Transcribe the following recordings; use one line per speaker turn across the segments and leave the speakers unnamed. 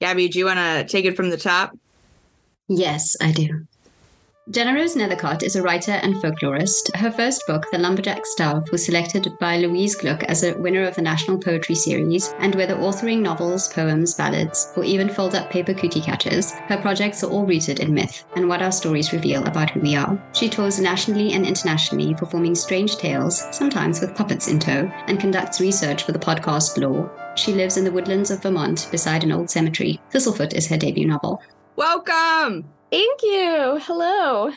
Gabby, do you want to take it from the top?
Yes, I do. Jenna Nethercott is a writer and folklorist. Her first book, The Lumberjack's Dove, was selected by Louise Gluck as a winner of the National Poetry Series, and whether authoring novels, poems, ballads, or even fold up paper cootie catchers, her projects are all rooted in myth and what our stories reveal about who we are. She tours nationally and internationally, performing strange tales, sometimes with puppets in tow, and conducts research for the podcast Lore. She lives in the woodlands of Vermont beside an old cemetery. Thistlefoot is her debut novel.
Welcome.
Thank you. Hello.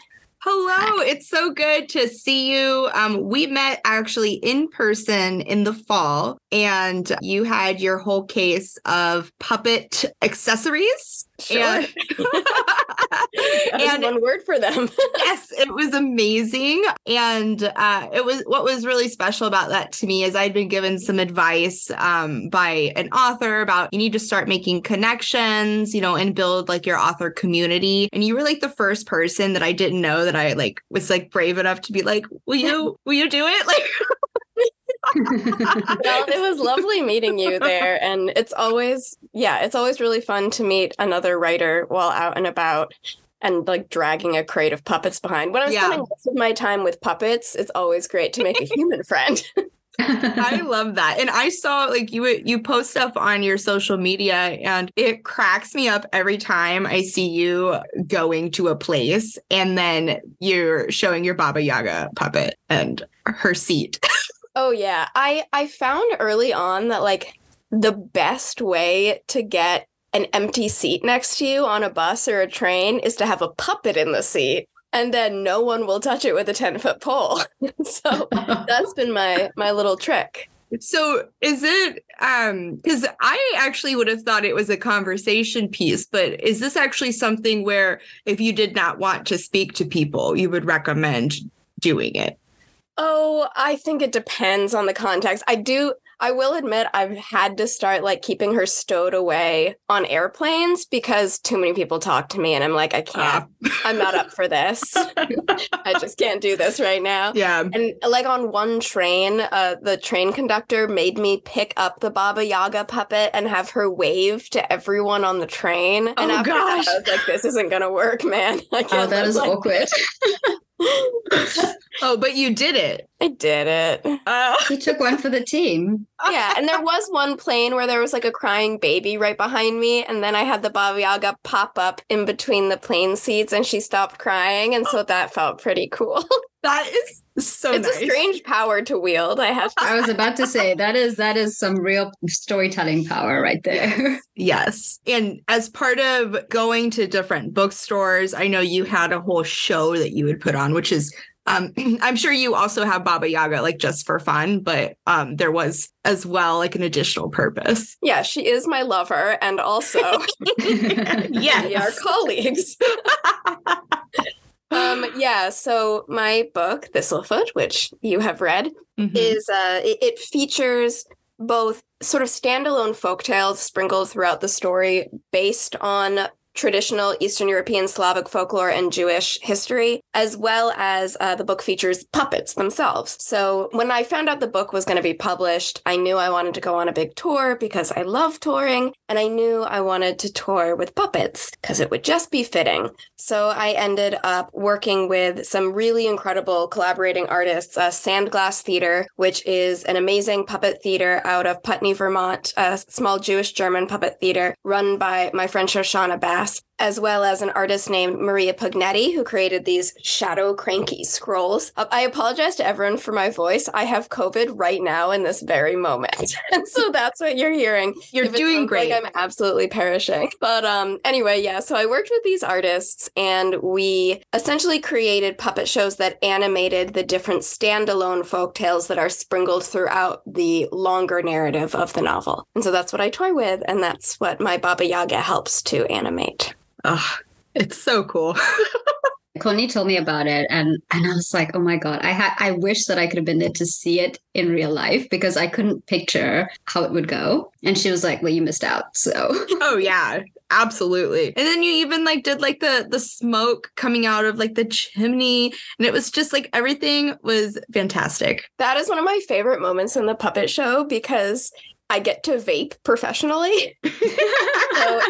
Hello, it's so good to see you. Um, we met actually in person in the fall, and you had your whole case of puppet accessories.
Sure.
And,
and one word for them.
yes, it was amazing. And uh, it was what was really special about that to me is I'd been given some advice um, by an author about you need to start making connections, you know, and build like your author community. And you were like the first person that I didn't know that I like was like brave enough to be like, will you, will you do it? Like,
well, it was lovely meeting you there. And it's always, yeah, it's always really fun to meet another writer while out and about and like dragging a crate of puppets behind. When I'm
Yeah.
spending most of my time with puppets, it's always great to make a human friend.
I love that. And I saw like you you post stuff on your social media and it cracks me up every time I see you going to a place and then you're showing your Baba Yaga puppet and her seat.
Oh yeah. I I found early on that like the best way to get an empty seat next to you on a bus or a train is to have a puppet in the seat and then no one will touch it with a 10 foot pole. so that's been my my little trick.
So is it um because I actually would have thought it was a conversation piece, but is this actually something where if you did not want to speak to people, you would recommend doing it?
Oh, I think it depends on the context. I do I will admit I've had to start like keeping her stowed away on airplanes because too many people talk to me and I'm like I can't. I'm not up for this. I just can't do this right now.
Yeah.
And like on one train, uh, the train conductor made me pick up the Baba Yaga puppet and have her wave to everyone on the train. And
Oh,
after
gosh.
that, I was like, "This isn't gonna work, man. I can't."
Oh, that
live
is
like
awkward.
Oh, but you did it.
I did it.
Uh,
You took one for the team.
Yeah, and there was one plane where there was like a crying baby right behind me, and then I had the Baba Yaga pop up in between the plane seats, and she stopped crying, and so that felt pretty cool.
that is so
it's
nice.
a strange power to wield. I have to
I was about to say that is that is some real storytelling power right there.
Yes. And as part of going to different bookstores, I know you had a whole show that you would put on, which is um I'm sure you also have Baba Yaga like just for fun, but um there was as well like an additional purpose.
Yeah, she is my lover, and also we are colleagues. um, yeah, so my book, Thistlefoot, which you have read,
Mhm.
is uh, it, it features both sort of standalone folktales sprinkled throughout the story based on traditional Eastern European Slavic folklore and Jewish history, as well as uh, the book features puppets themselves. So when I found out the book was going to be published, I knew I wanted to go on a big tour because I love touring, and I knew I wanted to tour with puppets because it would just be fitting. So I ended up working with some really incredible collaborating artists, uh, Sandglass Theater, which is an amazing puppet theater out of Putney, Vermont, a small Jewish German puppet theater run by my friend Shoshana Bass, Yes as well as an artist named Maria Pugnetti, who created these shadow cranky scrolls. Uh, I apologize to everyone for my voice. I have COVID right now in this very moment. and so that's what you're hearing.
You're
If
doing great.
Like I'm absolutely perishing. But um, anyway, yeah. So I worked with these artists, and we essentially created puppet shows that animated the different standalone folk tales that are sprinkled throughout the longer narrative of the novel. And so that's what I toy with, and that's what my Baba Yaga helps to animate.
Ugh, it's so cool.
Connie told me about it and and I was like, oh my God, I had I wish that I could have been there to see it in real life because I couldn't picture how it would go. And she was like, Well, you missed out. So
oh yeah. Absolutely. And then you even like did like the the smoke coming out of like the chimney and it was just like everything was fantastic.
That is one of my favorite moments in the puppet show because I get to vape professionally. so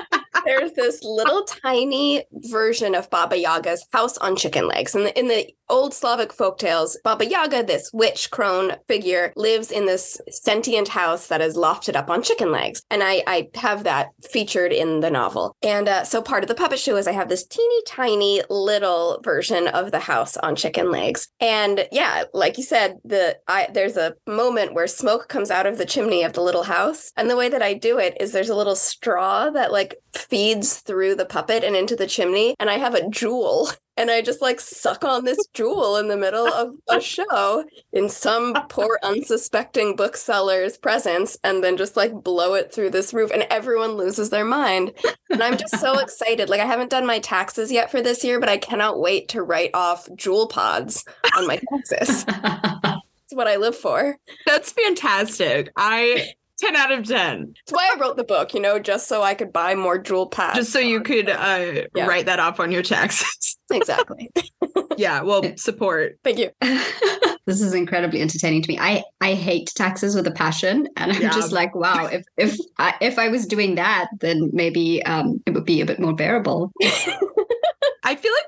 this little tiny version of Baba Yaga's house on chicken legs. And in, in the old Slavic folktales, Baba Yaga, this witch crone figure, lives in this sentient house that is lofted up on chicken legs. And I, I have that featured in the novel. And uh, so part of the puppet show is I have this teeny tiny little version of the house on chicken legs. And yeah, like you said, the I, there's a moment where smoke comes out of the chimney of the little house. And the way that I do it is there's a little straw that like feeds through the puppet and into the chimney. And I have a Juul and I just like suck on this Juul in the middle of a show in some poor unsuspecting bookseller's presence and then just like blow it through this roof and everyone loses their mind. And I'm just so excited. Like I haven't done my taxes yet for this year, but I cannot wait to write off Juul pods on my taxes. It's what I live for.
That's fantastic. I 10 out of 10.
That's why I wrote the book, you know, just so I could buy more Juul pads.
Just so you could uh, yeah. write that off on your taxes.
exactly.
yeah, well, support.
Thank you.
this is incredibly entertaining to me. I I hate taxes with a passion, and I'm yeah. just like, wow, if if I, if I was doing that, then maybe um, it would be a bit more bearable.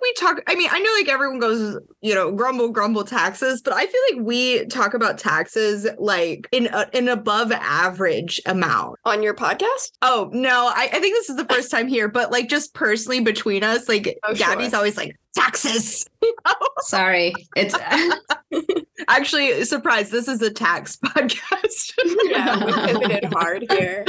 I feel like we talk. I mean, I know like everyone goes, you know, grumble, grumble taxes, but I feel like we talk about taxes like in a, an above average amount
on your podcast.
Oh no, I, I think this is the first time here, but like just personally between us, like oh, Gabby's sure. always like taxes.
Sorry, it's
actually surprise. This is a tax podcast.
yeah, we pivoted hard here.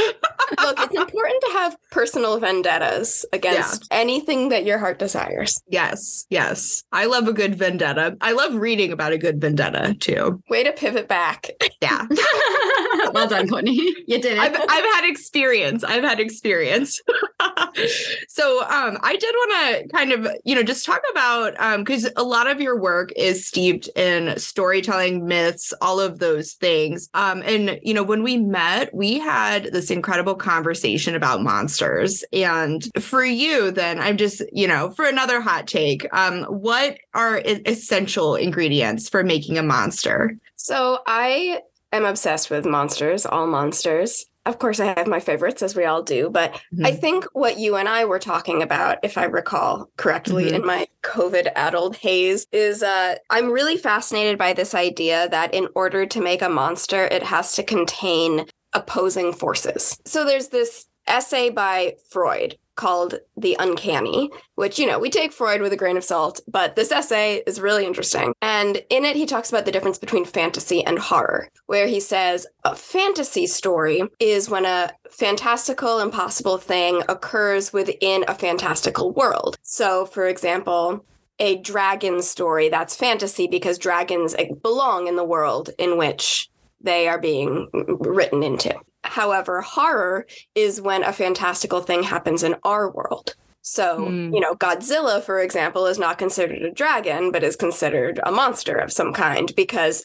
Look, it's important to have personal vendettas against yeah. anything that your heart desires.
Yes, yes. I love a good vendetta. I love reading about a good vendetta too.
Way to pivot back.
Yeah.
well done, Courtney. You did it.
I've, I've had experience. I've had experience. so um, I did want to kind of, you know, just talk about because um, a lot of your work is steeped in storytelling, myths, all of those things. Um, and you know, when we met, we had this incredible conversation about monsters. And for you, then I'm just, you know, for another hot take, um, what are essential ingredients for making a monster?
So I am obsessed with monsters, all monsters. Of course, I have my favorites, as we all do. But mm-hmm. I think what you and I were talking about, if I recall correctly, mm-hmm. in my COVID addled haze, is uh, I'm really fascinated by this idea that in order to make a monster, it has to contain opposing forces. So there's this essay by Freud called The Uncanny, which, you know, we take Freud with a grain of salt, but this essay is really interesting. And in it, he talks about the difference between fantasy and horror, where he says a fantasy story is when a fantastical, impossible thing occurs within a fantastical world. So, for example, a dragon story that's fantasy because dragons eh, belong in the world in which they are being written into. However, horror is when a fantastical thing happens in our world. So, mm. you know, Godzilla, for example, is not considered a dragon, but is considered a monster of some kind because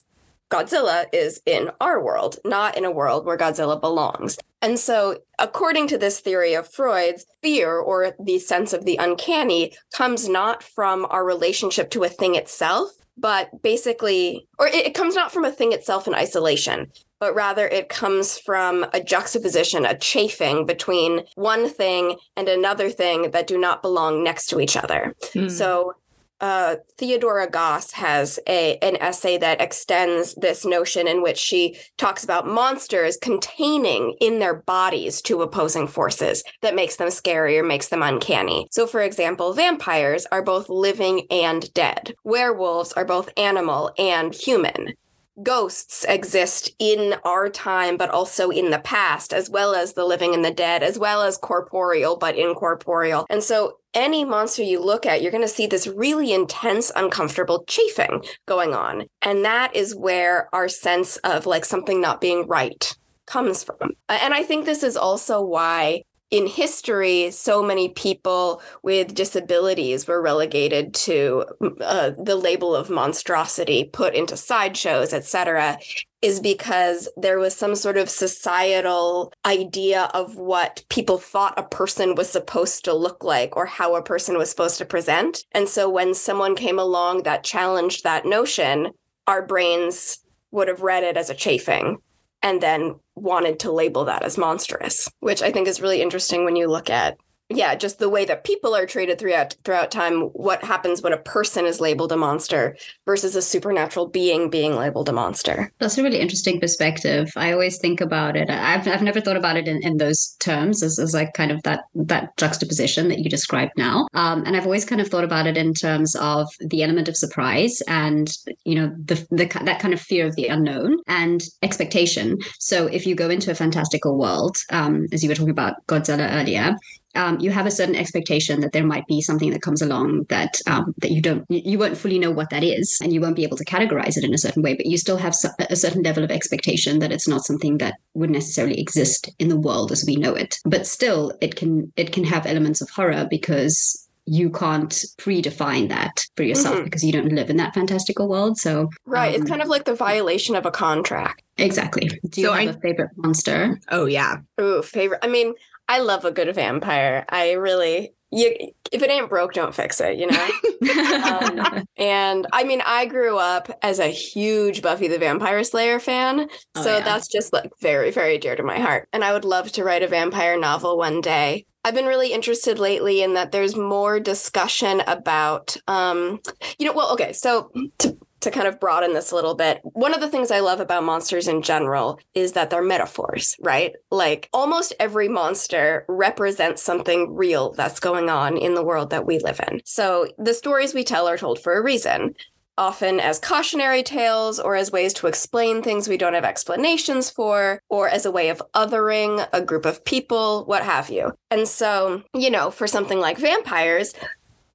Godzilla is in our world, not in a world where Godzilla belongs. And so, according to this theory of Freud's, fear or the sense of the uncanny comes not from our relationship to a thing itself, but basically, or it, it comes not from a thing itself in isolation, but rather it comes from a juxtaposition, a chafing between one thing and another thing that do not belong next to each other. Mm. So uh, Theodora Goss has a an essay that extends this notion in which she talks about monsters containing in their bodies two opposing forces that makes them scary or makes them uncanny. So, for example, vampires are both living and dead. Werewolves are both animal and human ghosts exist in our time, but also in the past, as well as the living and the dead, as well as corporeal, but incorporeal. And so any monster you look at, you're going to see this really intense, uncomfortable chafing going on. And that is where our sense of like something not being right comes from. And I think this is also why in history, so many people with disabilities were relegated to uh, the label of monstrosity, put into sideshows, etc., is because there was some sort of societal idea of what people thought a person was supposed to look like or how a person was supposed to present. And so when someone came along that challenged that notion, our brains would have read it as a chafing and then wanted to label that as monstrous, which I think is really interesting when you look at yeah, just the way that people are treated throughout throughout time. What happens when a person is labeled a monster versus a supernatural being being labeled a monster?
That's a really interesting perspective. I always think about it. I've I've never thought about it in, in those terms as, as like kind of that that juxtaposition that you described now. Um, and I've always kind of thought about it in terms of the element of surprise and you know the, the that kind of fear of the unknown and expectation. So if you go into a fantastical world, um, as you were talking about Godzilla earlier, um, you have a certain expectation that there might be something that comes along that um, that you don't you won't fully know what that is and you won't be able to categorize it in a certain way but you still have a certain level of expectation that it's not something that would necessarily exist in the world as we know it but still it can it can have elements of horror because you can't predefine that for yourself mm-hmm. because you don't live in that fantastical world. So
right, um, it's kind of like the violation of a contract.
Exactly. Do you so have I, a favorite monster?
Oh yeah.
Ooh, favorite. I mean, I love a good vampire. I really you if it ain't broke, don't fix it, you know? um, and I mean, I grew up as a huge Buffy the Vampire Slayer fan. Oh, so yeah. that's just like very, very dear to my heart. And I would love to write a vampire novel one day. I've been really interested lately in that there's more discussion about, um, you know, well, okay, so to to kind of broaden this a little bit, one of the things I love about monsters in general is that they're metaphors, right? Like almost every monster represents something real that's going on in the world that we live in. So the stories we tell are told for a reason. Often as cautionary tales or as ways to explain things we don't have explanations for, or as a way of othering a group of people, what have you. And so, you know, for something like vampires,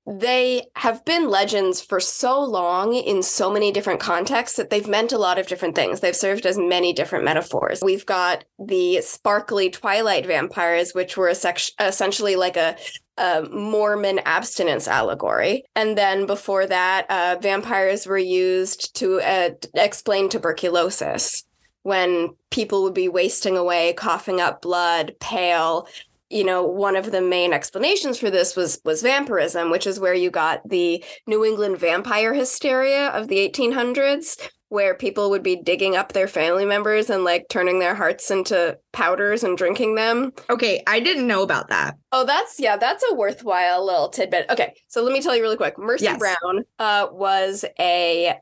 they have been legends for so long in so many different contexts that they've meant a lot of different things. They've served as many different metaphors. We've got the sparkly twilight vampires, which were essentially like a, a, Mormon abstinence allegory. And then before that, uh, vampires were used to uh, explain tuberculosis when people would be wasting away, coughing up blood, pale, you know one of the main explanations for this was was vampirism which is where you got the new england vampire hysteria of the 1800s where people would be digging up their family members and like turning their hearts into powders and drinking them.
Okay, I didn't know about that.
Oh, that's yeah, that's a worthwhile little tidbit. Okay, so let me tell you really quick. Mercy yes. Brown uh, was a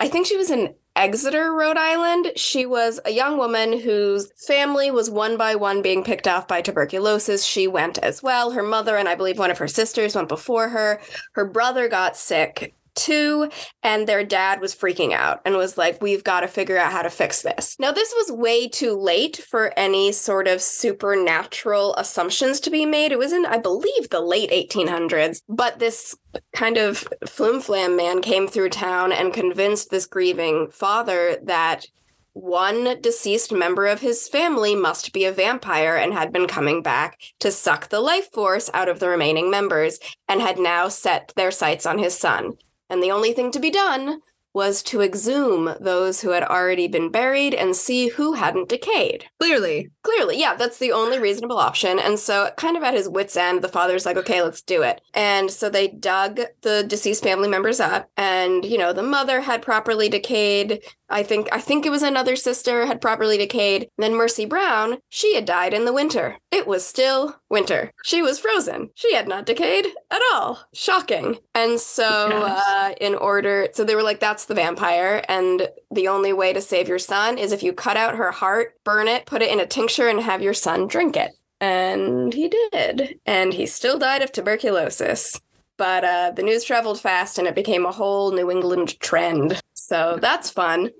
I think she was an Exeter, Rhode Island. She was a young woman whose family was one by one being picked off by tuberculosis. She went as well. Her mother and I believe one of her sisters went before her. Her brother got sick two and their dad was freaking out and was like we've got to figure out how to fix this. Now this was way too late for any sort of supernatural assumptions to be made. It was in i believe the late 1800s but this kind of flim flam man came through town and convinced this grieving father that one deceased member of his family must be a vampire and had been coming back to suck the life force out of the remaining members and had now set their sights on his son and the only thing to be done was to exhume those who had already been buried and see who hadn't decayed.
Clearly.
Clearly, yeah, that's the only reasonable option. And so, kind of at his wits' end, the father's like, okay, let's do it. And so they dug the deceased family members up, and, you know, the mother had properly decayed. I think I think it was another sister had properly decayed. And then Mercy Brown, she had died in the winter. It was still winter. She was frozen. She had not decayed at all. Shocking. And so uh, in order so they were like that's the vampire and the only way to save your son is if you cut out her heart, burn it, put it in a tincture and have your son drink it. And he did. And he still died of tuberculosis. But uh, the news traveled fast and it became a whole New England trend. So that's fun.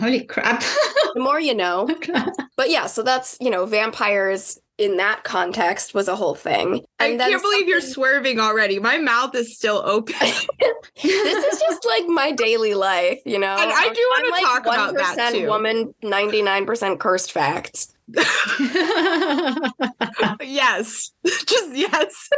Holy crap.
the more you know. but yeah, so that's, you know, vampires in that context was a whole thing.
And I can't believe you're swerving already. My mouth is still open.
this is just like my daily life, you know.
And I do want to like talk about that too.
Woman, ninety nine percent cursed facts.
yes. Just yes.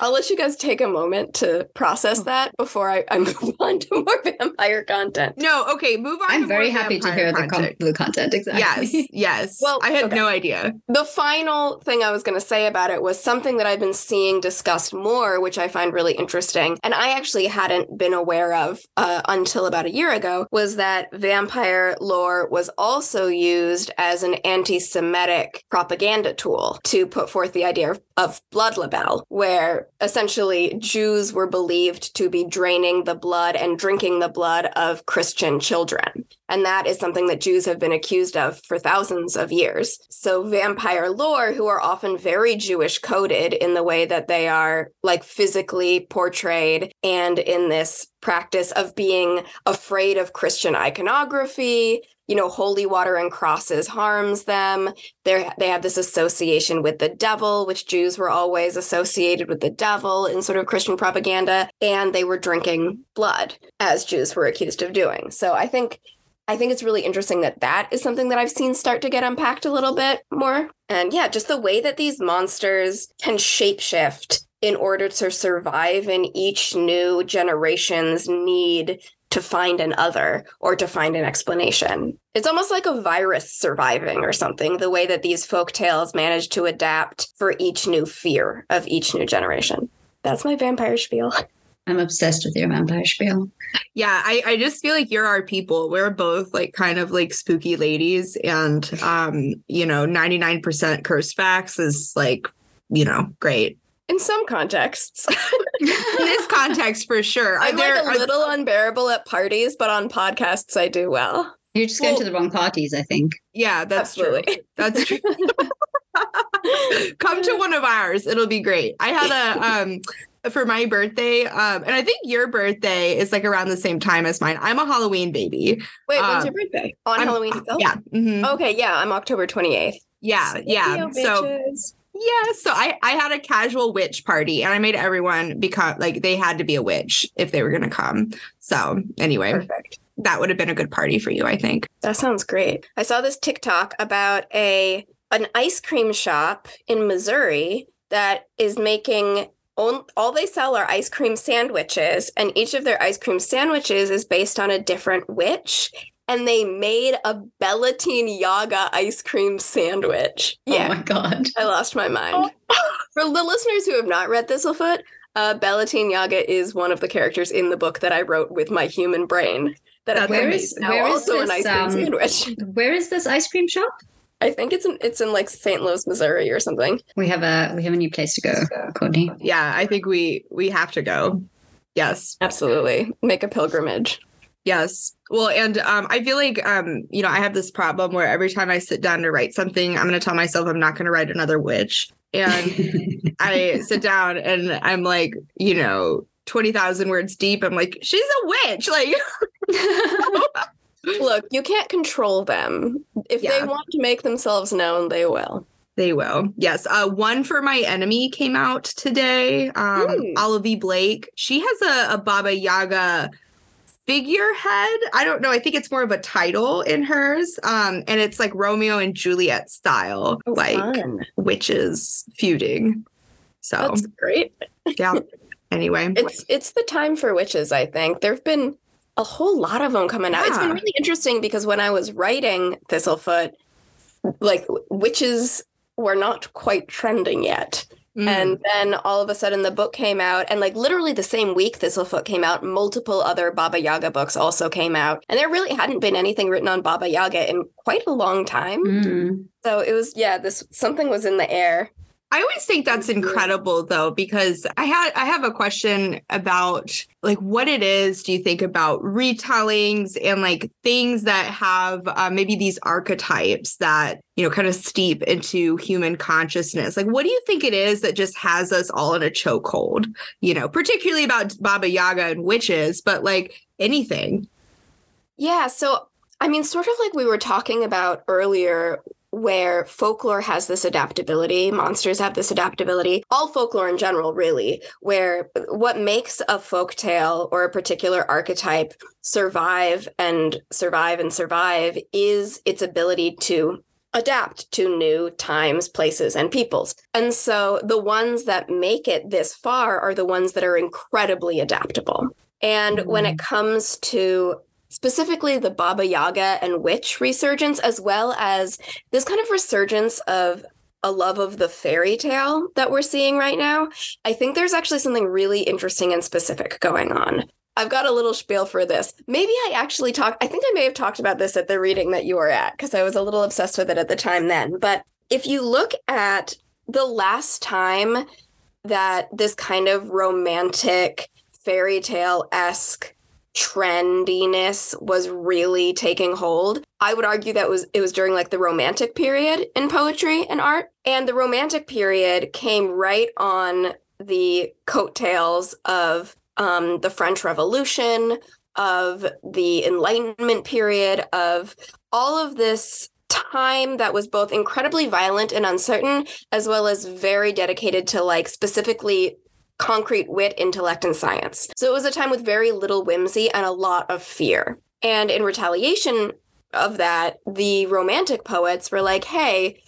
I'll let you guys take a moment to process oh. that before I, I move on to more vampire content.
No, okay, move on.
I'm very happy to hear the, con- the, content. Exactly.
Yes, yes. Well, I had okay. no idea.
The final thing I was going to say about it was something that I've been seeing discussed more, which I find really interesting, and I actually hadn't been aware of uh, until about a year ago, was that vampire lore was also used as an anti-Semitic propaganda tool to put forth the idea of, of blood libel, where essentially Jews were believed to be draining the blood and drinking the blood of Christian children. And that is something that Jews have been accused of for thousands of years. So, vampire lore, who are often very Jewish coded in the way that they are like physically portrayed and in this practice of being afraid of Christian iconography, you know, holy water and crosses harms them. They they have this association with the devil, which Jews were always associated with the devil in sort of Christian propaganda, and they were drinking blood as Jews were accused of doing. So I think I think it's really interesting that that is something that I've seen start to get unpacked a little bit more. And yeah, just the way that these monsters can shapeshift in order to survive in each new generation's need to find an other or to find an explanation. It's almost like a virus surviving or something, the way that these folk tales manage to adapt for each new fear of each new generation. That's my vampire spiel.
I'm obsessed with your vampire spiel.
Yeah, I, I just feel like you're our people. We're both like kind of like spooky ladies. And um, you know, 99% cursed facts is like, you know, great.
In some contexts.
In this context for sure. Are
I'm
there
like a
are-
little unbearable at parties, but on podcasts I do well.
You're just going to the wrong parties, I think.
yeah, that's true. That's true. Come to one of ours. It'll be great. I had a um for my birthday, um, and I think your birthday is like around the same time as mine. I'm a Halloween baby.
Wait,
Um,
when's your birthday? On
I'm-
Halloween itself?
Yeah. mhm.
Okay, yeah, I'm October 28th.
Yeah, yeah.
Yo,
So
bitches.
Yeah, so I I had a casual witch party and I made everyone become like they had to be a witch if they were gonna come. So anyway,
perfect.
that would have been a good party for you, I think.
That sounds great. I saw this TikTok about a an ice cream shop in Missouri that is making all they sell are ice cream sandwiches and each of their ice cream sandwiches is based on a different witch and they made a Bellatine Yaga ice cream sandwich. Yeah.
Oh my god.
I lost my mind. For the listeners who have not read Thistlefoot, uh, Bellatine Yaga is one of the characters in the book that I wrote with my human brain. That
That's
apparently
amazing.
is now
Where is
also an
this,
ice cream
um,
sandwich.
Where is this ice cream shop?
I think it's in it's in like St. Louis, Missouri, or something.
We have a we have a new place to go, Courtney.
Yeah, I think we we have to go. Yes.
Absolutely, make a pilgrimage.
Yes. Well, and um, I feel like um, you know, I have this problem where every time I sit down to write something, I'm gonna tell myself I'm not gonna write another witch. And I sit down and I'm like, you know, 20,000 words deep. I'm like, she's a witch. Like,
Look, you can't control them. If
Yeah.
they want to make themselves known, they will.
they will. Yes. Uh, one for my enemy came out today. Um,
Hmm.
Olivie Blake. She has a, a Baba Yaga figurehead. I don't know. I think it's more of a title in hers. Um, and it's like Romeo and Juliet style, like
fun.
witches feuding. So
That's great.
yeah. Anyway.
It's it's the time for witches, I think. There've been a whole lot of them coming out. It's been really interesting because when I was writing Thistlefoot, like witches were not quite trending yet.
Mm.
And then all of a sudden the book came out, and like literally the same week Thistlefoot came out, multiple other Baba Yaga books also came out. And there really hadn't been anything written on Baba Yaga in quite a long time.
Mm.
So it was, yeah, this something was in the air.
I always think that's incredible though, because I had I have a question about like what it is do you think about retellings and like things that have uh, maybe these archetypes that you know kind of steep into human consciousness? Like what do you think it is that just has us all in a chokehold? You know particularly about baba yaga and witches but like anything.
Yeah. So, I mean, sort of like we were talking about earlier, where folklore has this adaptability, monsters have this adaptability, all folklore in general, really, where what makes a folk tale or a particular archetype survive and survive and survive is its ability to adapt to new times, places, and peoples. And so the ones that make it this far are the ones that are incredibly adaptable. And when it mm. comes to specifically the Baba Yaga and witch resurgence, as well as this kind of resurgence of a love of the fairy tale that we're seeing right now, I think there's actually something really interesting and specific going on. I've got a little spiel for this. Maybe I actually talked, I think I may have talked about this at the reading that you were at because I was a little obsessed with it at the time then. But if you look at the last time that this kind of romantic fairy tale esque trendiness was really taking hold. I would argue that was it was during like the romantic period in poetry and art. And the romantic period came right on the coattails of um, the French Revolution, of the Enlightenment period, of all of this time that was both incredibly violent and uncertain, as well as very dedicated to like specifically concrete wit, intellect, and science. So it was a time with very little whimsy and a lot of fear. And in retaliation of that, the romantic poets were like, hey,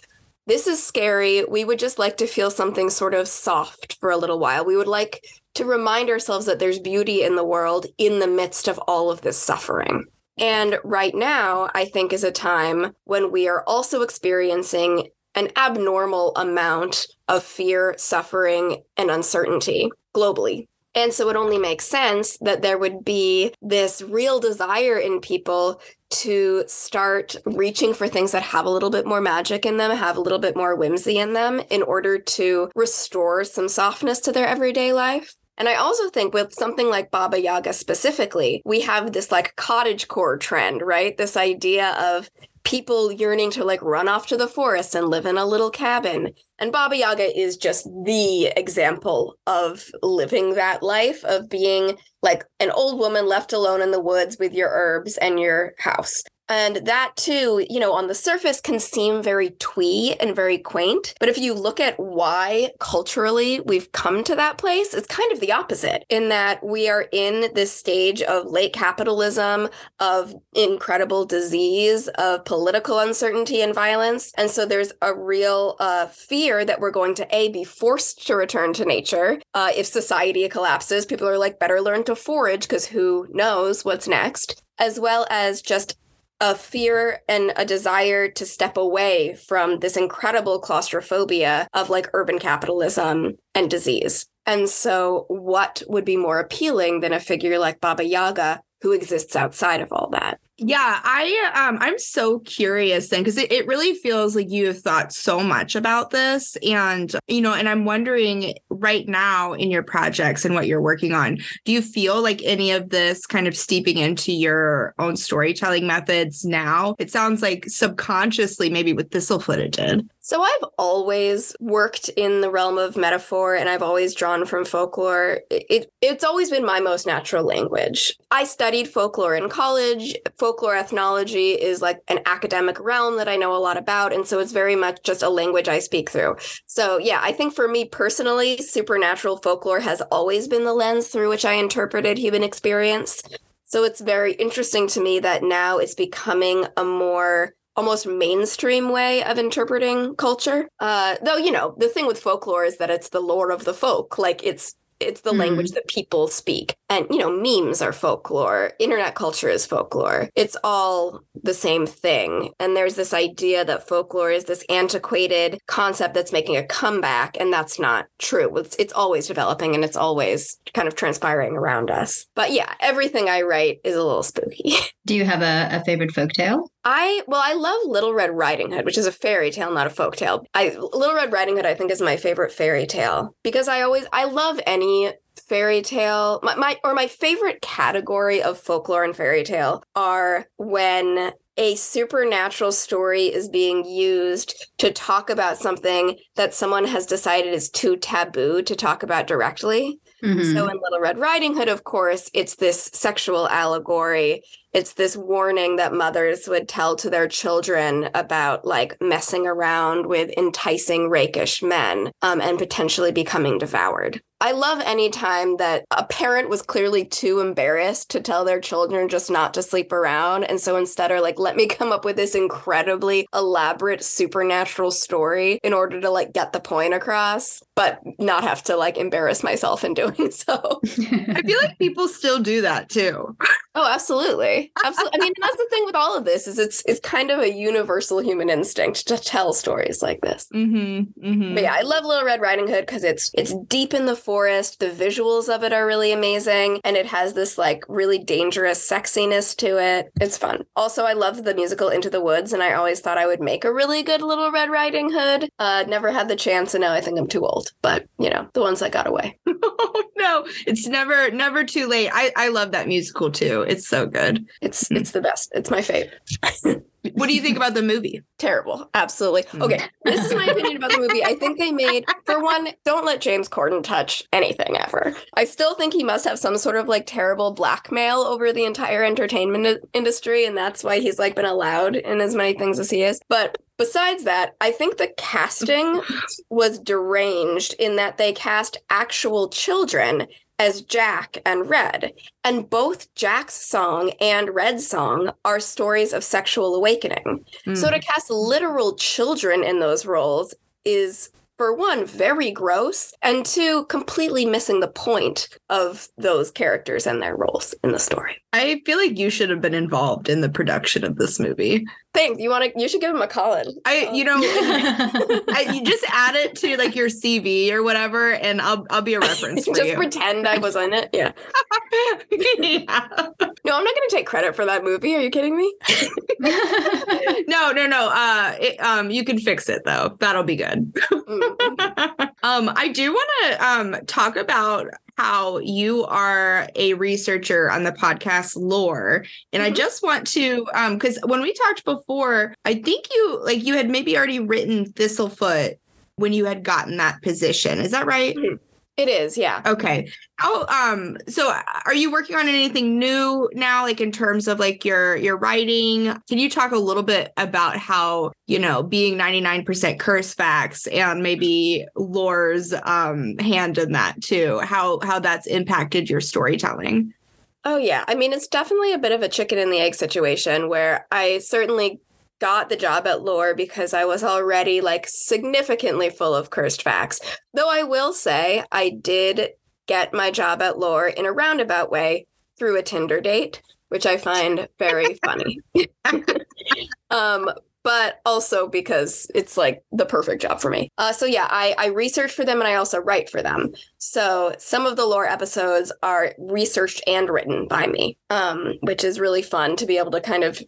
this is scary. We would just like to feel something sort of soft for a little while. We would like to remind ourselves that there's beauty in the world in the midst of all of this suffering. And right now, I think is a time when we are also experiencing an abnormal amount of fear, suffering, and uncertainty globally. And so it only makes sense that there would be this real desire in people to start reaching for things that have a little bit more magic in them, have a little bit more whimsy in them in order to restore some softness to their everyday life. And I also think with something like Baba Yaga specifically, we have this like cottage core trend, right? This idea of people yearning to like run off to the forest and live in a little cabin. And Baba Yaga is just the example of living that life, of being like an old woman left alone in the woods with your herbs and your house. And that too, you know, on the surface can seem very twee and very quaint. But if you look at why culturally we've come to that place, it's kind of the opposite in that we are in this stage of late capitalism, of incredible disease, of political uncertainty and violence. And so there's a real uh, fear that we're going to A, be forced to return to nature. Uh, if society collapses, people are like, better learn to forage because who knows what's next as well as just a fear and a desire to step away from this incredible claustrophobia of like urban capitalism and disease. And so, what would be more appealing than a figure like Baba Yaga who exists outside of all that?
Yeah, I um I'm so curious then because it, it really feels like you have thought so much about this. And, you know, and I'm wondering right now in your projects and what you're working on, do you feel like any of this kind of steeping into your own storytelling methods now? It sounds like subconsciously, maybe with Thistlefoot it did.
So I've always worked in the realm of metaphor and I've always drawn from folklore. It, it, it's always been my most natural language. I studied folklore in college folklore ethnology is like an academic realm that I know a lot about. And so it's very much just a language I speak through. So, yeah, I think for me personally, supernatural folklore has always been the lens through which I interpreted human experience. So it's very interesting to me that now it's becoming a more almost mainstream way of interpreting culture. Uh, though, you know, the thing with folklore is that it's the lore of the folk. Like it's it's the mm. language that people speak. And, you know, memes are folklore, internet culture is folklore. It's all the same thing. And there's this idea that folklore is this antiquated concept that's making a comeback. And that's not true. It's, it's always developing and it's always kind of transpiring around us. But yeah, everything I write is a little spooky.
Do you have a, a favorite folktale?
I well, I love Little Red Riding Hood, which is a fairy tale, not a folk tale. I Little Red Riding Hood, I think, is my favorite fairy tale because I always I love any fairy tale. My, my or my favorite category of folklore and fairy tale are when a supernatural story is being used to talk about something that someone has decided is too taboo to talk about directly. Mm-hmm. So in Little Red Riding Hood, of course, it's this sexual allegory it's this warning that mothers would tell to their children about like messing around with enticing rakish men um, and potentially becoming devoured. I love any time that a parent was clearly too embarrassed to tell their children just not to sleep around. And so instead are like, let me come up with this incredibly elaborate supernatural story in order to like get the point across, but not have to like embarrass myself in doing so.
I feel like people still do that too.
Oh, absolutely. Absolutely. I mean, that's the thing with all of this is it's it's kind of a universal human instinct to tell stories like this.
Mm-hmm, mm-hmm.
But yeah, I love Little Red Riding Hood because it's it's deep in the forest. The visuals of it are really amazing, and it has this like really dangerous sexiness to it. It's fun. Also, I love the musical Into the Woods, and I always thought I would make a really good Little Red Riding Hood. Uh, never had the chance, and now I think I'm too old. But you know, the ones that got away.
oh no, it's never never too late. I I love that musical too. It's so good.
It's hmm. it's the best. It's my fave.
What do you think about the movie?
Terrible. Absolutely. Hmm. Okay. This is my opinion about the movie. I think they made, for one, don't let James Corden touch anything ever. I still think he must have some sort of like terrible blackmail over the entire entertainment industry. And that's why he's like been allowed in as many things as he is. But besides that, I think the casting was deranged in that they cast actual children as Jack and Red. And both Jack's song and Red's song are stories of sexual awakening. So hmm. to cast literal children in those roles is for one very gross and two completely missing the point of those characters and their roles in the story.
I feel like you should have been involved in the production of this movie.
Thanks. You want to you should give him a call in.
I, you know, I, you just add it to like your CV or whatever, and I'll I'll be a reference for
Just
you.
pretend I was in it. Yeah.
yeah.
No, I'm not going to take credit for that movie. Are you kidding me?
No, no, no. Uh, it, um, you can fix it though. That'll be good.
Mm.
Um, I do want to um talk about how you are a researcher on the podcast lore and i
Mhm.
just want to um because when we talked before i think you like you had maybe already written thistlefoot when you had gotten that position is that right
It is, yeah.
okay how um so are you working on anything new now like in terms of like your your writing can you talk a little bit about how you know being 99% curse facts and maybe lore's um hand in that too how how that's impacted your storytelling
Oh, yeah. I mean, it's definitely a bit of a chicken and the egg situation where I certainly got the job at Lore because I was already like significantly full of cursed facts. Though I will say I did get my job at Lore in a roundabout way through a Tinder date, which I find very funny. um, but also because it's like the perfect job for me. Uh, so yeah, I, I research for them and I also write for them. So some of the lore episodes are researched and written by me, um, which is really fun to be able to kind of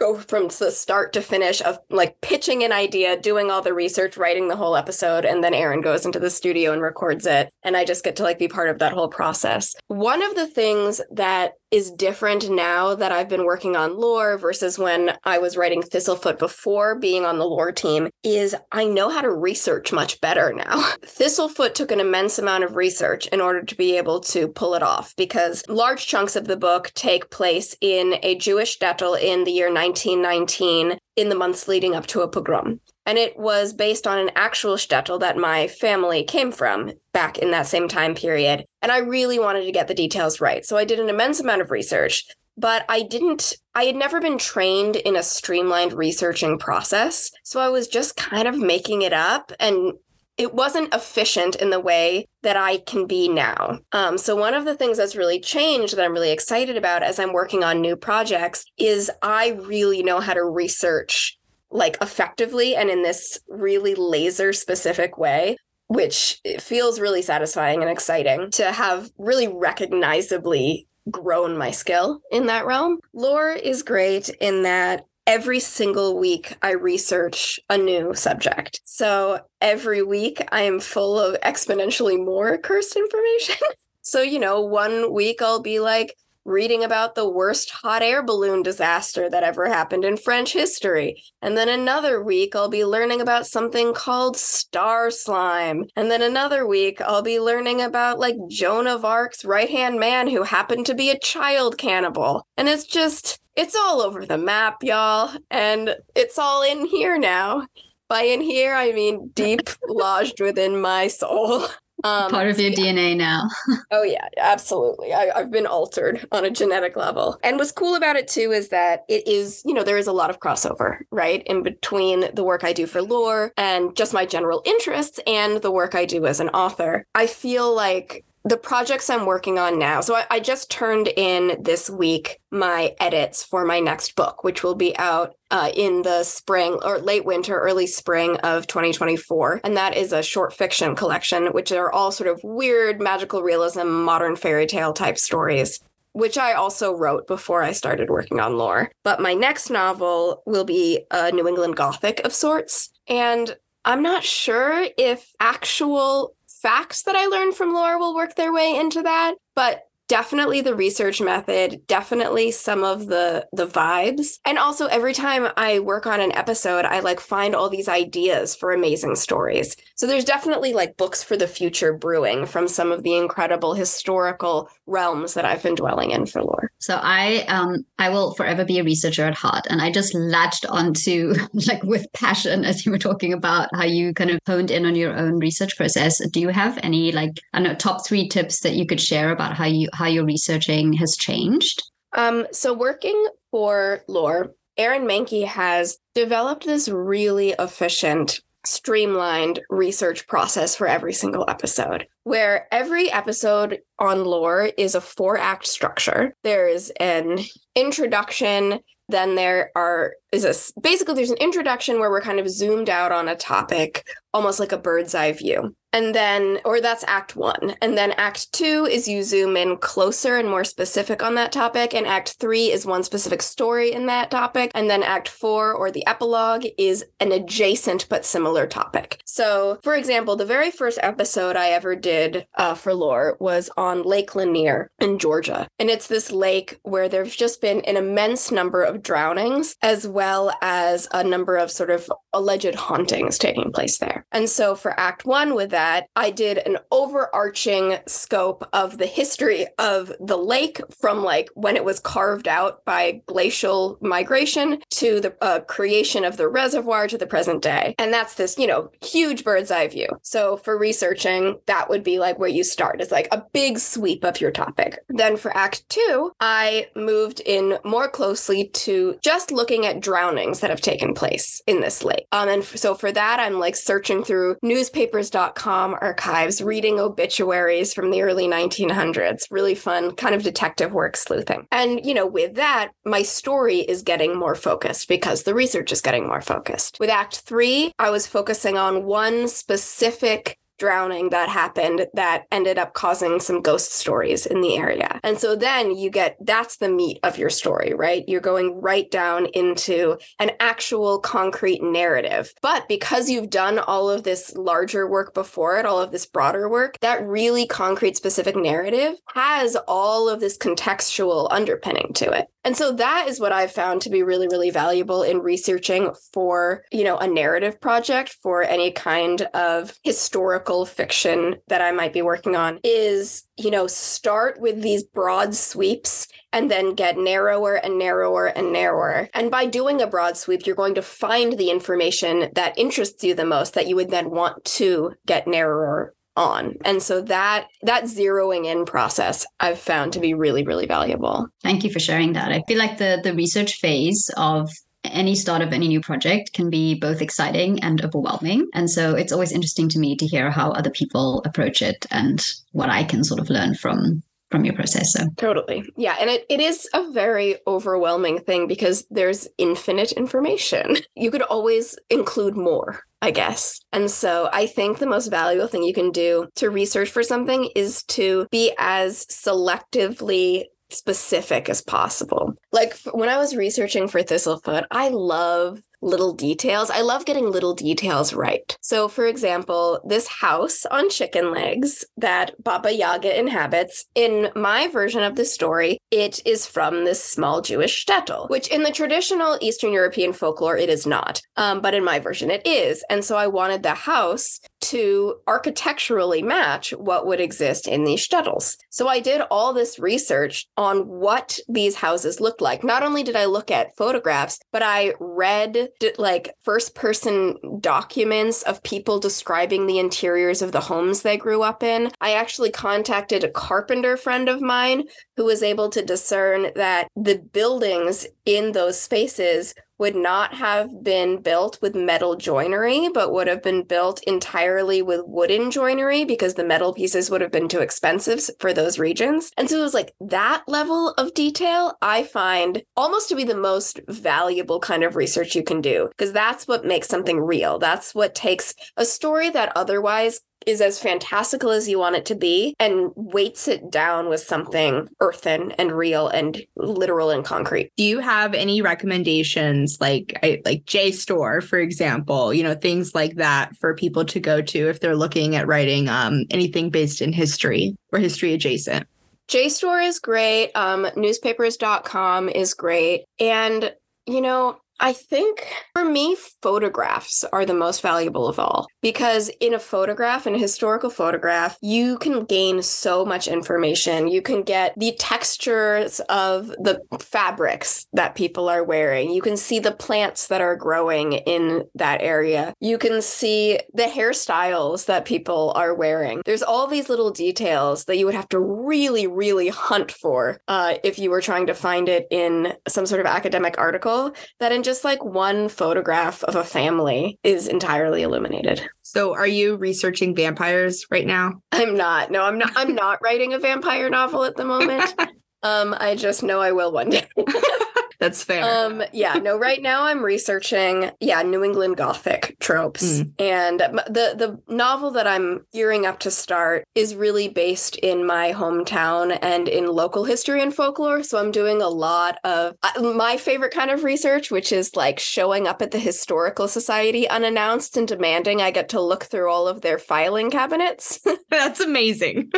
go from the start to finish of like pitching an idea, doing all the research, writing the whole episode, and then Aaron goes into the studio and records it. And I just get to like be part of that whole process. One of the things that is different now that I've been working on lore versus when I was writing Thistlefoot before being on the lore team is I know how to research much better now. Thistlefoot took an immense amount of research in order to be able to pull it off because large chunks of the book take place in a Jewish shtetl in the year 1919 in the months leading up to a pogrom. And it was based on an actual shtetl that my family came from back in that same time period. And I really wanted to get the details right. So I did an immense amount of research, but I didn't, I had never been trained in a streamlined researching process. So I was just kind of making it up and it wasn't efficient in the way that I can be now. Um, so, one of the things that's really changed that I'm really excited about as I'm working on new projects is I really know how to research like effectively and in this really laser specific way which feels really satisfying and exciting to have really recognizably grown my skill in that realm. Lore is great in that every single week I research a new subject. So every week I am full of exponentially more cursed information. so, you know, one week I'll be like, reading about the worst hot air balloon disaster that ever happened in French history. And then another week, I'll be learning about something called star slime. And then another week, I'll be learning about like Joan of Arc's right hand man who happened to be a child cannibal. And it's just, it's all over the map, y'all. And it's all in here now. By in here, I mean deep lodged within my soul. Um,
Part of your DNA now.
Oh yeah, absolutely. I, I've been altered on a genetic level. And what's cool about it too is that it is, you know, there is a lot of crossover, right? In between the work I do for lore and just my general interests and the work I do as an author. I feel like the projects I'm working on now. So I, I, just turned in this week my edits for my next book, which will be out uh, in the spring or late winter, early spring of 2024. And that is a short fiction collection, which are all sort of weird magical realism, modern fairy tale type stories. Which I also wrote before I started working on lore. But my next novel will be a New England Gothic of sorts. And I'm not sure if actual facts that I learned from lore will work their way into that, but definitely the research method definitely some of the the vibes. And also every time i work on an episode i like find all these ideas for amazing stories. So there's definitely like books for the future brewing from some of the incredible historical realms that i've been dwelling in for lore
so i um i will forever be a researcher at heart and i just latched onto like with passion as you were talking about how you kind of honed in on your own research process do you have any like i know top three tips that you could share about how you how your researching has changed?
Um, so working for Lore, Aaron Mahnke has developed this really efficient streamlined research process for every single episode, where every episode on lore is a four act structure. There is an introduction, then there are is a basically there's an introduction where we're kind of zoomed out on a topic, almost like a bird's eye view. And then, or that's act one. And then act two is you zoom in closer and more specific on that topic. And act three is one specific story in that topic. And then act four or the epilogue is an adjacent but similar topic. So, for example, the very first episode I ever did uh, for lore was on Lake Lanier in Georgia. And it's this lake where there's just been an immense number of drownings as well as a number of sort of alleged hauntings taking place there. And so for Act One, with that, I did an overarching scope of the history of the lake from like when it was carved out by glacial migration to the uh, creation of the reservoir to the present day. And that's this, you know, huge bird's eye view. So for researching, that would be like where you start is like a big sweep of your topic. Then for Act Two, I moved in more closely to just looking at drownings that have taken place in this lake. Um, and so for that, I'm like searching through newspapers.com archives, reading obituaries from the early 1900s. Really fun, kind of detective work sleuthing. And, you know, with that, my story is getting more focused because the research is getting more focused. With Act Three, I was focusing on one specific drowning that happened that ended up causing some ghost stories in the area. And so then you get that's the meat of your story, right? You're going right down into an actual concrete narrative. But because you've done all of this larger work before it, all of this broader work, that really concrete specific narrative has all of this contextual underpinning to it. And so that is what I've found to be really, really valuable in researching for, you know, a narrative project for any kind of historical fiction that I might be working on is, you know, start with these broad sweeps and then get narrower and narrower and narrower. And by doing a broad sweep, you're going to find the information that interests you the most that you would then want to get narrower on. And so that that zeroing in process I've found to be really really valuable.
Thank you for sharing that. I feel like the the research phase of any start of any new project can be both exciting and overwhelming. And so it's always interesting to me to hear how other people approach it and what I can sort of learn from from your process.
Totally. Yeah. And it, it is a very overwhelming thing because there's infinite information. You could always include more. I guess. And so I think the most valuable thing you can do to research for something is to be as selectively specific as possible. Like when I was researching for Thistlefoot, I love little details. I love getting little details right. So, for example, this house on chicken legs that Baba Yaga inhabits, in my version of the story, it is from this small Jewish shtetl, which in the traditional Eastern European folklore, it is not. Um, but in my version, it is. And so I wanted the house to architecturally match what would exist in these shtetls. So I did all this research on what these houses looked like. Not only did I look at photographs, but I read like first person documents of people describing the interiors of the homes they grew up in. I actually contacted a carpenter friend of mine who was able to discern that the buildings in those spaces would not have been built with metal joinery, but would have been built entirely with wooden joinery because the metal pieces would have been too expensive for those regions. And so it was like that level of detail I find almost to be the most valuable kind of research you can do because that's what makes something real. That's what takes a story that otherwise is as fantastical as you want it to be and weights it down with something earthen and real and literal and concrete.
Do you have any recommendations like like JSTOR for example, you know, things like that for people to go to if they're looking at writing um anything based in history or history adjacent?
JSTOR is great. Um, newspapers.com is great. And, you know, I think for me, photographs are the most valuable of all because in a photograph, in a historical photograph, you can gain so much information. You can get the textures of the fabrics that people are wearing. You can see the plants that are growing in that area. You can see the hairstyles that people are wearing. There's all these little details that you would have to really, really hunt for uh, if you were trying to find it in some sort of academic article that in just like one photograph of a family is entirely illuminated.
So are you researching vampires right now?
I'm not. No, I'm not I'm not writing a vampire novel at the moment. um I just know I will one day.
That's fair.
Um, yeah, no, right now I'm researching, yeah, New England Gothic tropes. Mm. And the the novel that I'm gearing up to start is really based in my hometown and in local history and folklore. So I'm doing a lot of uh, my favorite kind of research, which is like showing up at the Historical Society unannounced and demanding I get to look through all of their filing cabinets.
That's amazing.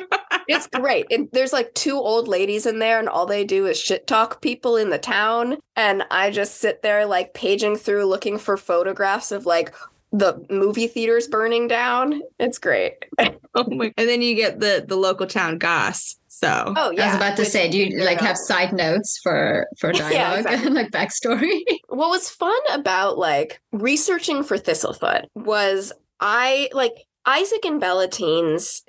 it's great. It, there's like two old ladies in there, and all they do is shit talk people in the town and I just sit there like paging through looking for photographs of like the movie theaters burning down. It's great.
oh my! And then you get the the local town goss. So
oh yeah,
I was about to Which, say, do you like know. have side notes for for dialogue yeah, exactly. like backstory?
what was fun about like researching for Thistlefoot was I like Isaac and Bellatine's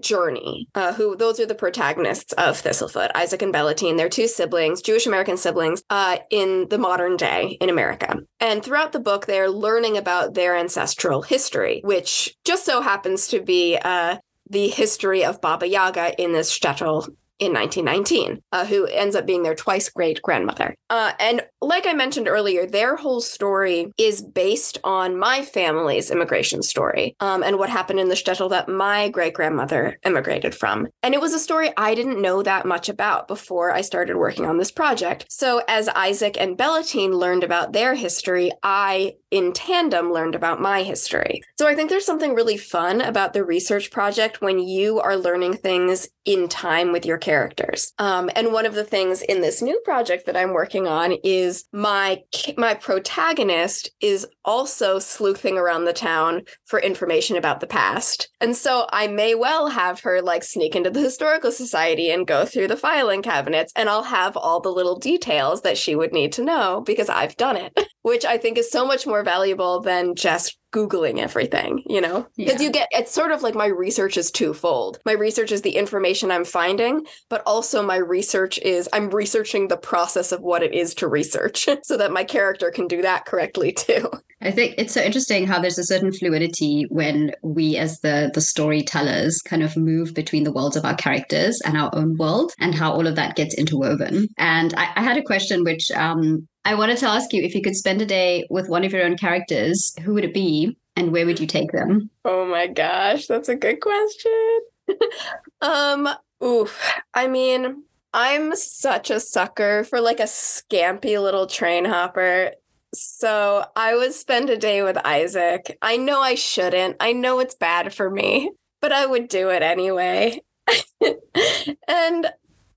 journey, uh, who those are the protagonists of Thistlefoot, Isaac and Bellatine. They're two siblings, Jewish American siblings, uh, in the modern day in America. And throughout the book, they're learning about their ancestral history, which just so happens to be uh, the history of Baba Yaga in this shtetl in 1919, uh, who ends up being their twice great grandmother. Uh, and like I mentioned earlier, their whole story is based on my family's immigration story um, and what happened in the shtetl that my great grandmother immigrated from. And it was a story I didn't know that much about before I started working on this project. So as Isaac and Bellatine learned about their history, I in tandem learned about my history. So I think there's something really fun about the research project when you are learning things in time with your characters. Um, and one of the things in this new project that I'm working on is my my protagonist is also sleuthing around the town for information about the past. And so I may well have her like sneak into the historical society and go through the filing cabinets and I'll have all the little details that she would need to know because I've done it, which I think is so much more valuable than just googling everything you know? Because yeah. you get it's sort of like my research is twofold. My research is the information i'm finding but also my research is i'm researching the process of what it is to research so that my character can do that correctly too.
I think it's so interesting how there's a certain fluidity when we as the the storytellers kind of move between the worlds of our characters and our own world and how all of that gets interwoven. And i, I had a question which um I wanted to ask you if you could spend a day with one of your own characters, who would it be and where would you take them?
Oh my gosh, that's a good question. um, oof. I mean, I'm such a sucker for like a scampy little train hopper. So I would spend a day with Isaac. I know I shouldn't. I know it's bad for me, but I would do it anyway. and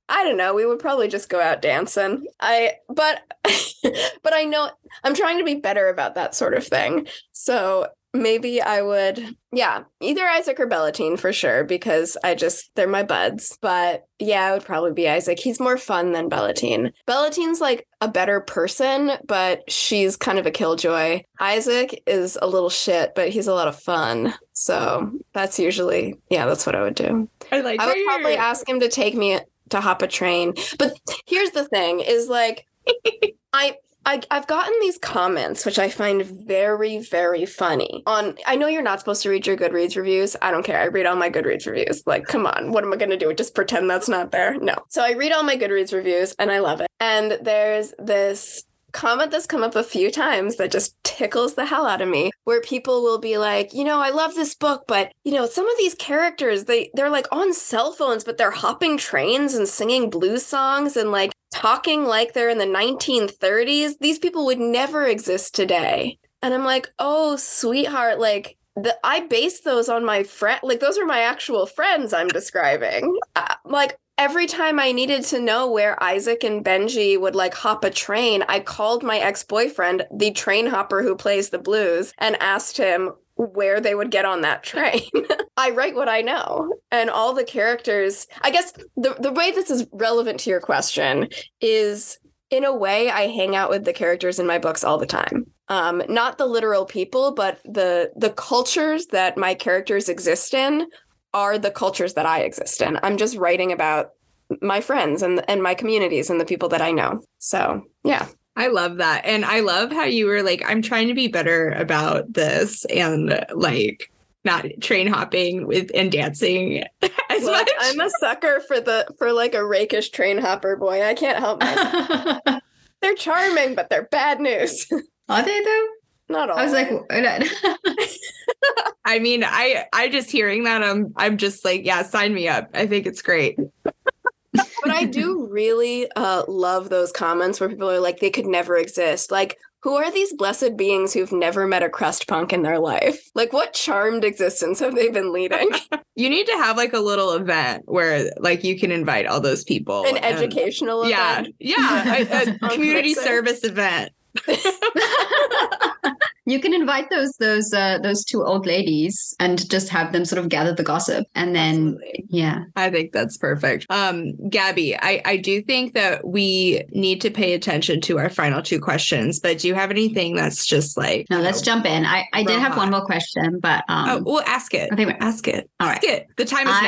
I don't know. We would probably just go out dancing. I but but I know I'm trying to be better about that sort of thing. So maybe I would yeah, either Isaac or Bellatine for sure because I just they're my buds. But yeah, it would probably be Isaac. He's more fun than Bellatine. Bellatine's like a better person, but she's kind of a killjoy. Isaac is a little shit, but he's a lot of fun. So that's usually yeah, that's what I would do.
I like
I would probably ask him to take me to hop a train. But here's the thing is like I I, I've gotten these comments, which I find very, very funny. On, I know you're not supposed to read your Goodreads reviews. I don't care. I read all my Goodreads reviews. Like, come on, what am I going to do? Just pretend that's not there? No. So I read all my Goodreads reviews, and I love it. And there's this comment that's come up a few times that just tickles the hell out of me where people will be like you know i love this book but you know some of these characters they they're like on cell phones but they're hopping trains and singing blues songs and like talking like they're in the 1930s these people would never exist today and i'm like oh sweetheart like the, I base those on my friend, like those are my actual friends I'm describing. Uh, like every time I needed to know where Isaac and Benji would like hop a train, I called my ex boyfriend, the train hopper who plays the blues, and asked him where they would get on that train. I write what I know. And all the characters, I guess the, the way this is relevant to your question is in a way, I hang out with the characters in my books all the time. Um, not the literal people, but the the cultures that my characters exist in are the cultures that I exist in. I'm just writing about my friends and and my communities and the people that I know. So yeah.
I love that. And I love how you were like, I'm trying to be better about this and like not train hopping with and dancing as Look, much.
I'm a sucker for the for like a rakish train hopper boy. I can't help myself. they're charming, but they're bad news.
Are they though?
Not all.
I was like,
I mean, I I just hearing that I'm I'm just like, yeah, sign me up. I think it's great.
but I do really uh, love those comments where people are like, they could never exist. Like, who are these blessed beings who've never met a crust punk in their life? Like, what charmed existence have they been leading?
you need to have like a little event where like you can invite all those people.
An and, educational
yeah,
event.
Yeah, a, a community service event.
you can invite those those uh, those two old ladies and just have them sort of gather the gossip and then Absolutely. yeah.
I think that's perfect. Um gabby i i do think that we need to pay attention to our final two questions but do you have anything that's just like
no let's know, jump in. I i did have hot. one more question but um
oh well ask it. I think ask it.
all
ask
right.
it. The time is I,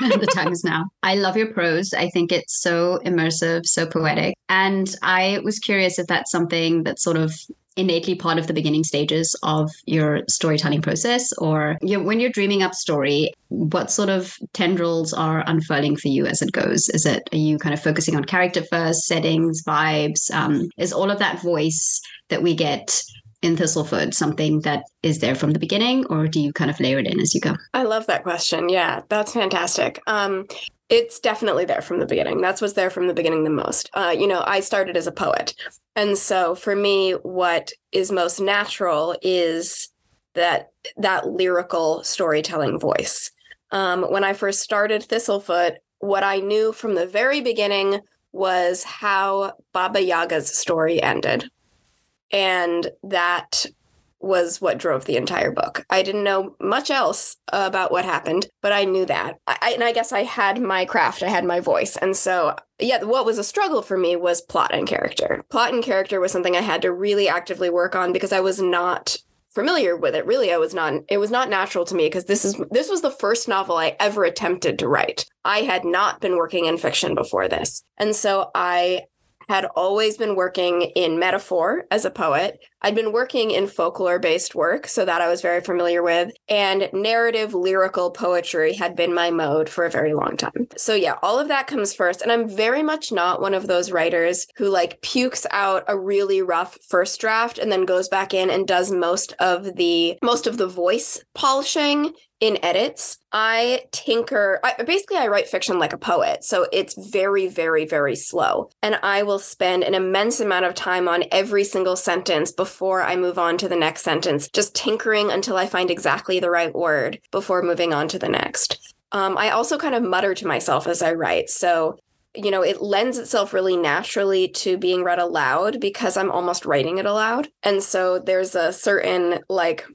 now. The time is now. I love your prose. I think it's so immersive so poetic. And i was curious if that's something that sort of innately part of the beginning stages of your storytelling process or you know, when you're dreaming up story what sort of tendrils are unfurling for you as it goes is it are you kind of focusing on character first settings vibes um, is all of that voice that we get in Thistlefoot something that is there from the beginning, or do you kind of layer it in as you go?
I love that question. Yeah, that's fantastic. Um, it's definitely there from the beginning. That's what's there from the beginning the most. Uh, you know, I started as a poet. And so for me, what is most natural is that that lyrical storytelling voice. Um, when I first started Thistlefoot, what I knew from the very beginning was how Baba Yaga's story ended. And that was what drove the entire book. I didn't know much else about what happened, but I knew that. I, and I guess I had my craft, I had my voice. And so, yeah, what was a struggle for me was plot and character. Plot and character was something I had to really actively work on because I was not familiar with it really i was not it was not natural to me because this is this was the first novel i ever attempted to write i had not been working in fiction before this and so i had always been working in metaphor as a poet. I'd been working in folklore based work, so that I was very familiar with, and narrative lyrical poetry had been my mode for a very long time. So, yeah, all of that comes first. And I'm very much not one of those writers who like pukes out a really rough first draft and then goes back in and does most of the most of the voice polishing in edits i tinker I, basically i write fiction like a poet so it's very very very slow and i will spend an immense amount of time on every single sentence before i move on to the next sentence just tinkering until i find exactly the right word before moving on to the next um, i also kind of mutter to myself as i write so you know, it lends itself really naturally to being read aloud because I'm almost writing it aloud. And so there's a certain like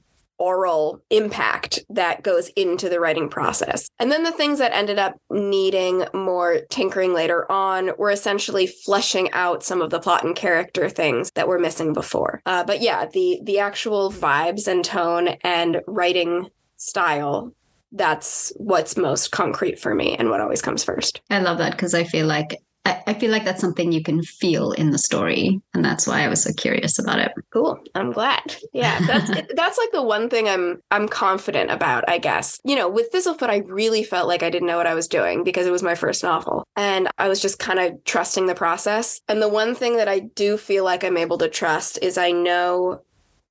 oral impact that goes into the writing process. And then the things that ended up needing more tinkering later on were essentially fleshing out some of the plot and character things that were missing before. Uh, but yeah, the the actual vibes and tone and writing style that's what's most concrete for me and what always comes first.
I love that because I feel like I, I feel like that's something you can feel in the story, and that's why I was so curious about it.
Cool. I'm glad. Yeah, that's that's like the one thing I'm I'm confident about, I guess. You know, with Thistlefoot, I really felt like I didn't know what I was doing because it was my first novel, and I was just kind of trusting the process. And the one thing that I do feel like I'm able to trust is I know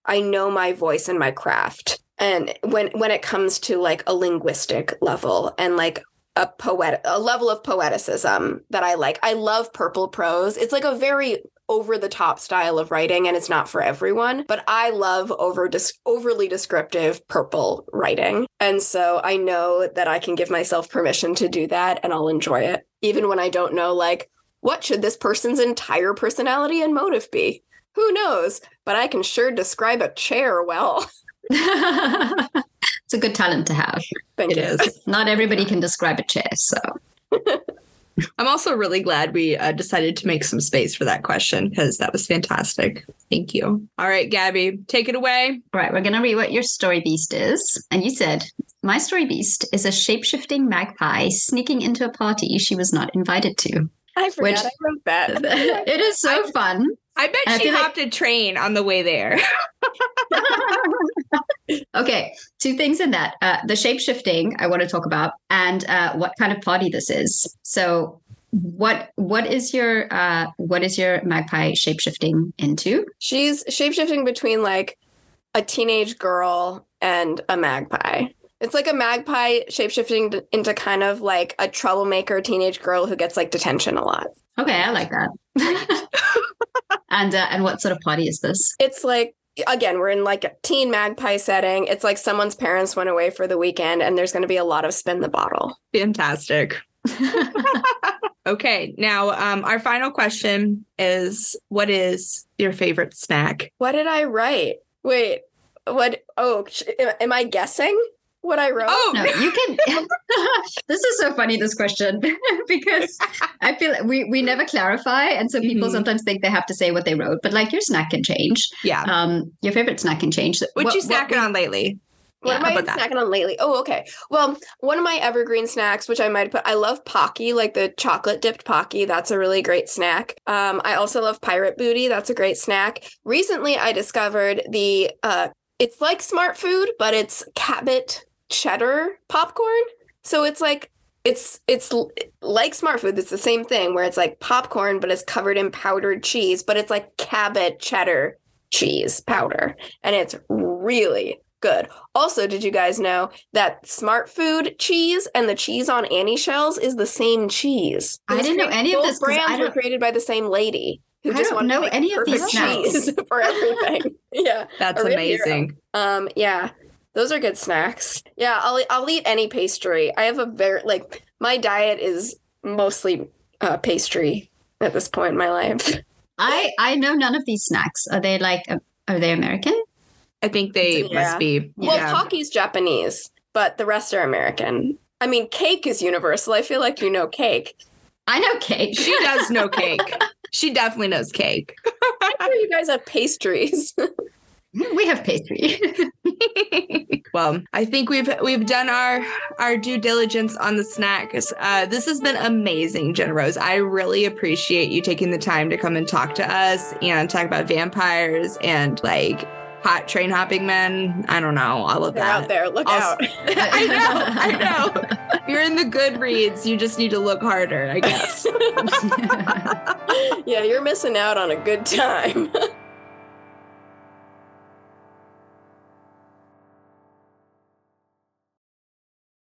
I know my voice and my craft. And when when it comes to like a linguistic level and like a poet a level of poeticism that I like. I love purple prose. It's like a very over the top style of writing and it's not for everyone, but I love over dis- overly descriptive purple writing. And so I know that I can give myself permission to do that and I'll enjoy it even when I don't know like what should this person's entire personality and motive be? Who knows? But I can sure describe a chair well.
it's a good talent to have.
Thank
It
you.
is. Not everybody can describe a chair, so
I'm also really glad we uh, decided to make some space for that question because that was fantastic. Thank you. All right, Gabby, take it away.
Right, we're going to read what your story beast is. And you said, My story beast is a shape shifting magpie sneaking into a party she was not invited to.
I forgot
Which-
I wrote that.
it is so fun.
I bet
I
she
feel like-
hopped a train on the way there.
okay, two things in that. Uh, the shape shifting I want to talk about and uh, what kind of party this is. So, what what is your uh, what is your magpie shape shifting into?
She's shapeshifting between like a teenage girl and a magpie. It's like a magpie shapeshifting into kind of like a troublemaker teenage girl who gets like detention a lot.
Okay, I like that. and uh, and what sort of party is this?
It's like again, we're in like a teen magpie setting. It's like someone's parents went away for the weekend and there's going to be a lot of spin the bottle.
Fantastic. Okay, now um, our final question is what is your favorite snack?
What did I write? Wait, what? Oh, am I guessing what I wrote?
Oh,
no, you can. this is so funny. This question because I feel like we we never clarify, and so people
Mhm.
sometimes think they have to say what they wrote. But like your snack can change.
yeah.
Um, your favorite snack can change.
what, you
what
snacking on lately?
What
Yeah,
am I
about that?
snacking on lately? Oh, okay. Well, one of my evergreen snacks, which I might put, I love Pocky, like the chocolate dipped Pocky. That's a really great snack. Um, I also love Pirate Booty. That's a great snack. Recently, I discovered the, uh, it's like Smart Food, but it's Cabot cheddar popcorn. So it's like, it's it's like Smart Food. It's the same thing where it's like popcorn, but it's covered in powdered cheese. But it's like Cabot cheddar cheese powder, and it's really good. Also, did you guys know that Smart Food cheese and the cheese on Annie shells is the same cheese?
I didn't know any of
both
this 'cause I
brands were created by the same lady who
I
just
don't
wanted
know
to make
any of these
perfect cheese for everything. yeah,
That's
a real hero.
amazing.
um, yeah, those are good snacks. Yeah, I'll I'll eat any pastry. I have a very like my diet is mostly uh, pastry at this point in my life.
I I know none of these snacks. Are they like are they American?
I think they
Yeah.
must be.
Well,
yeah.
Pocky's Japanese, but the rest are American. I mean, cake is universal. I feel like you know cake.
I know cake.
she does know cake. she definitely knows cake.
I'm sure you guys have pastries.
we have pastry.
well, I think we've we've done our our due diligence on the snacks. Uh, this has been amazing, GennaRose. I really appreciate you taking the time to come and talk to us and talk about vampires and like hot train hopping men. I don't know all of
They're
that.
out there. Look
I'll-
out.
I know, I know. If you're in the Goodreads, you just need to look harder, I guess.
yeah, you're missing out on a good time.